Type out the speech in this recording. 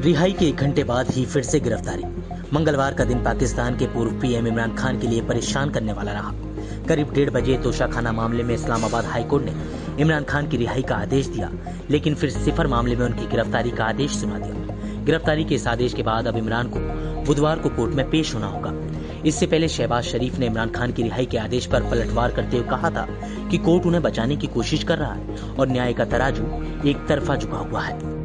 रिहाई के एक घंटे बाद ही फिर से गिरफ्तारी। मंगलवार का दिन पाकिस्तान के पूर्व पीएम इमरान खान के लिए परेशान करने वाला रहा। करीब डेढ़ बजे तोशाखाना मामले में इस्लामाबाद हाईकोर्ट ने इमरान खान की रिहाई का आदेश दिया, लेकिन फिर सिफर मामले में उनकी गिरफ्तारी का आदेश सुना दिया। गिरफ्तारी के इस आदेश के बाद अब इमरान को बुधवार को कोर्ट में पेश होना होगा। इससे पहले शहबाज शरीफ ने इमरान खान की रिहाई के आदेश पर पलटवार करते हुए कहा था कि कोर्ट उन्हें बचाने की कोशिश कर रहा है और न्याय का तराजू एक तरफा झुका हुआ है।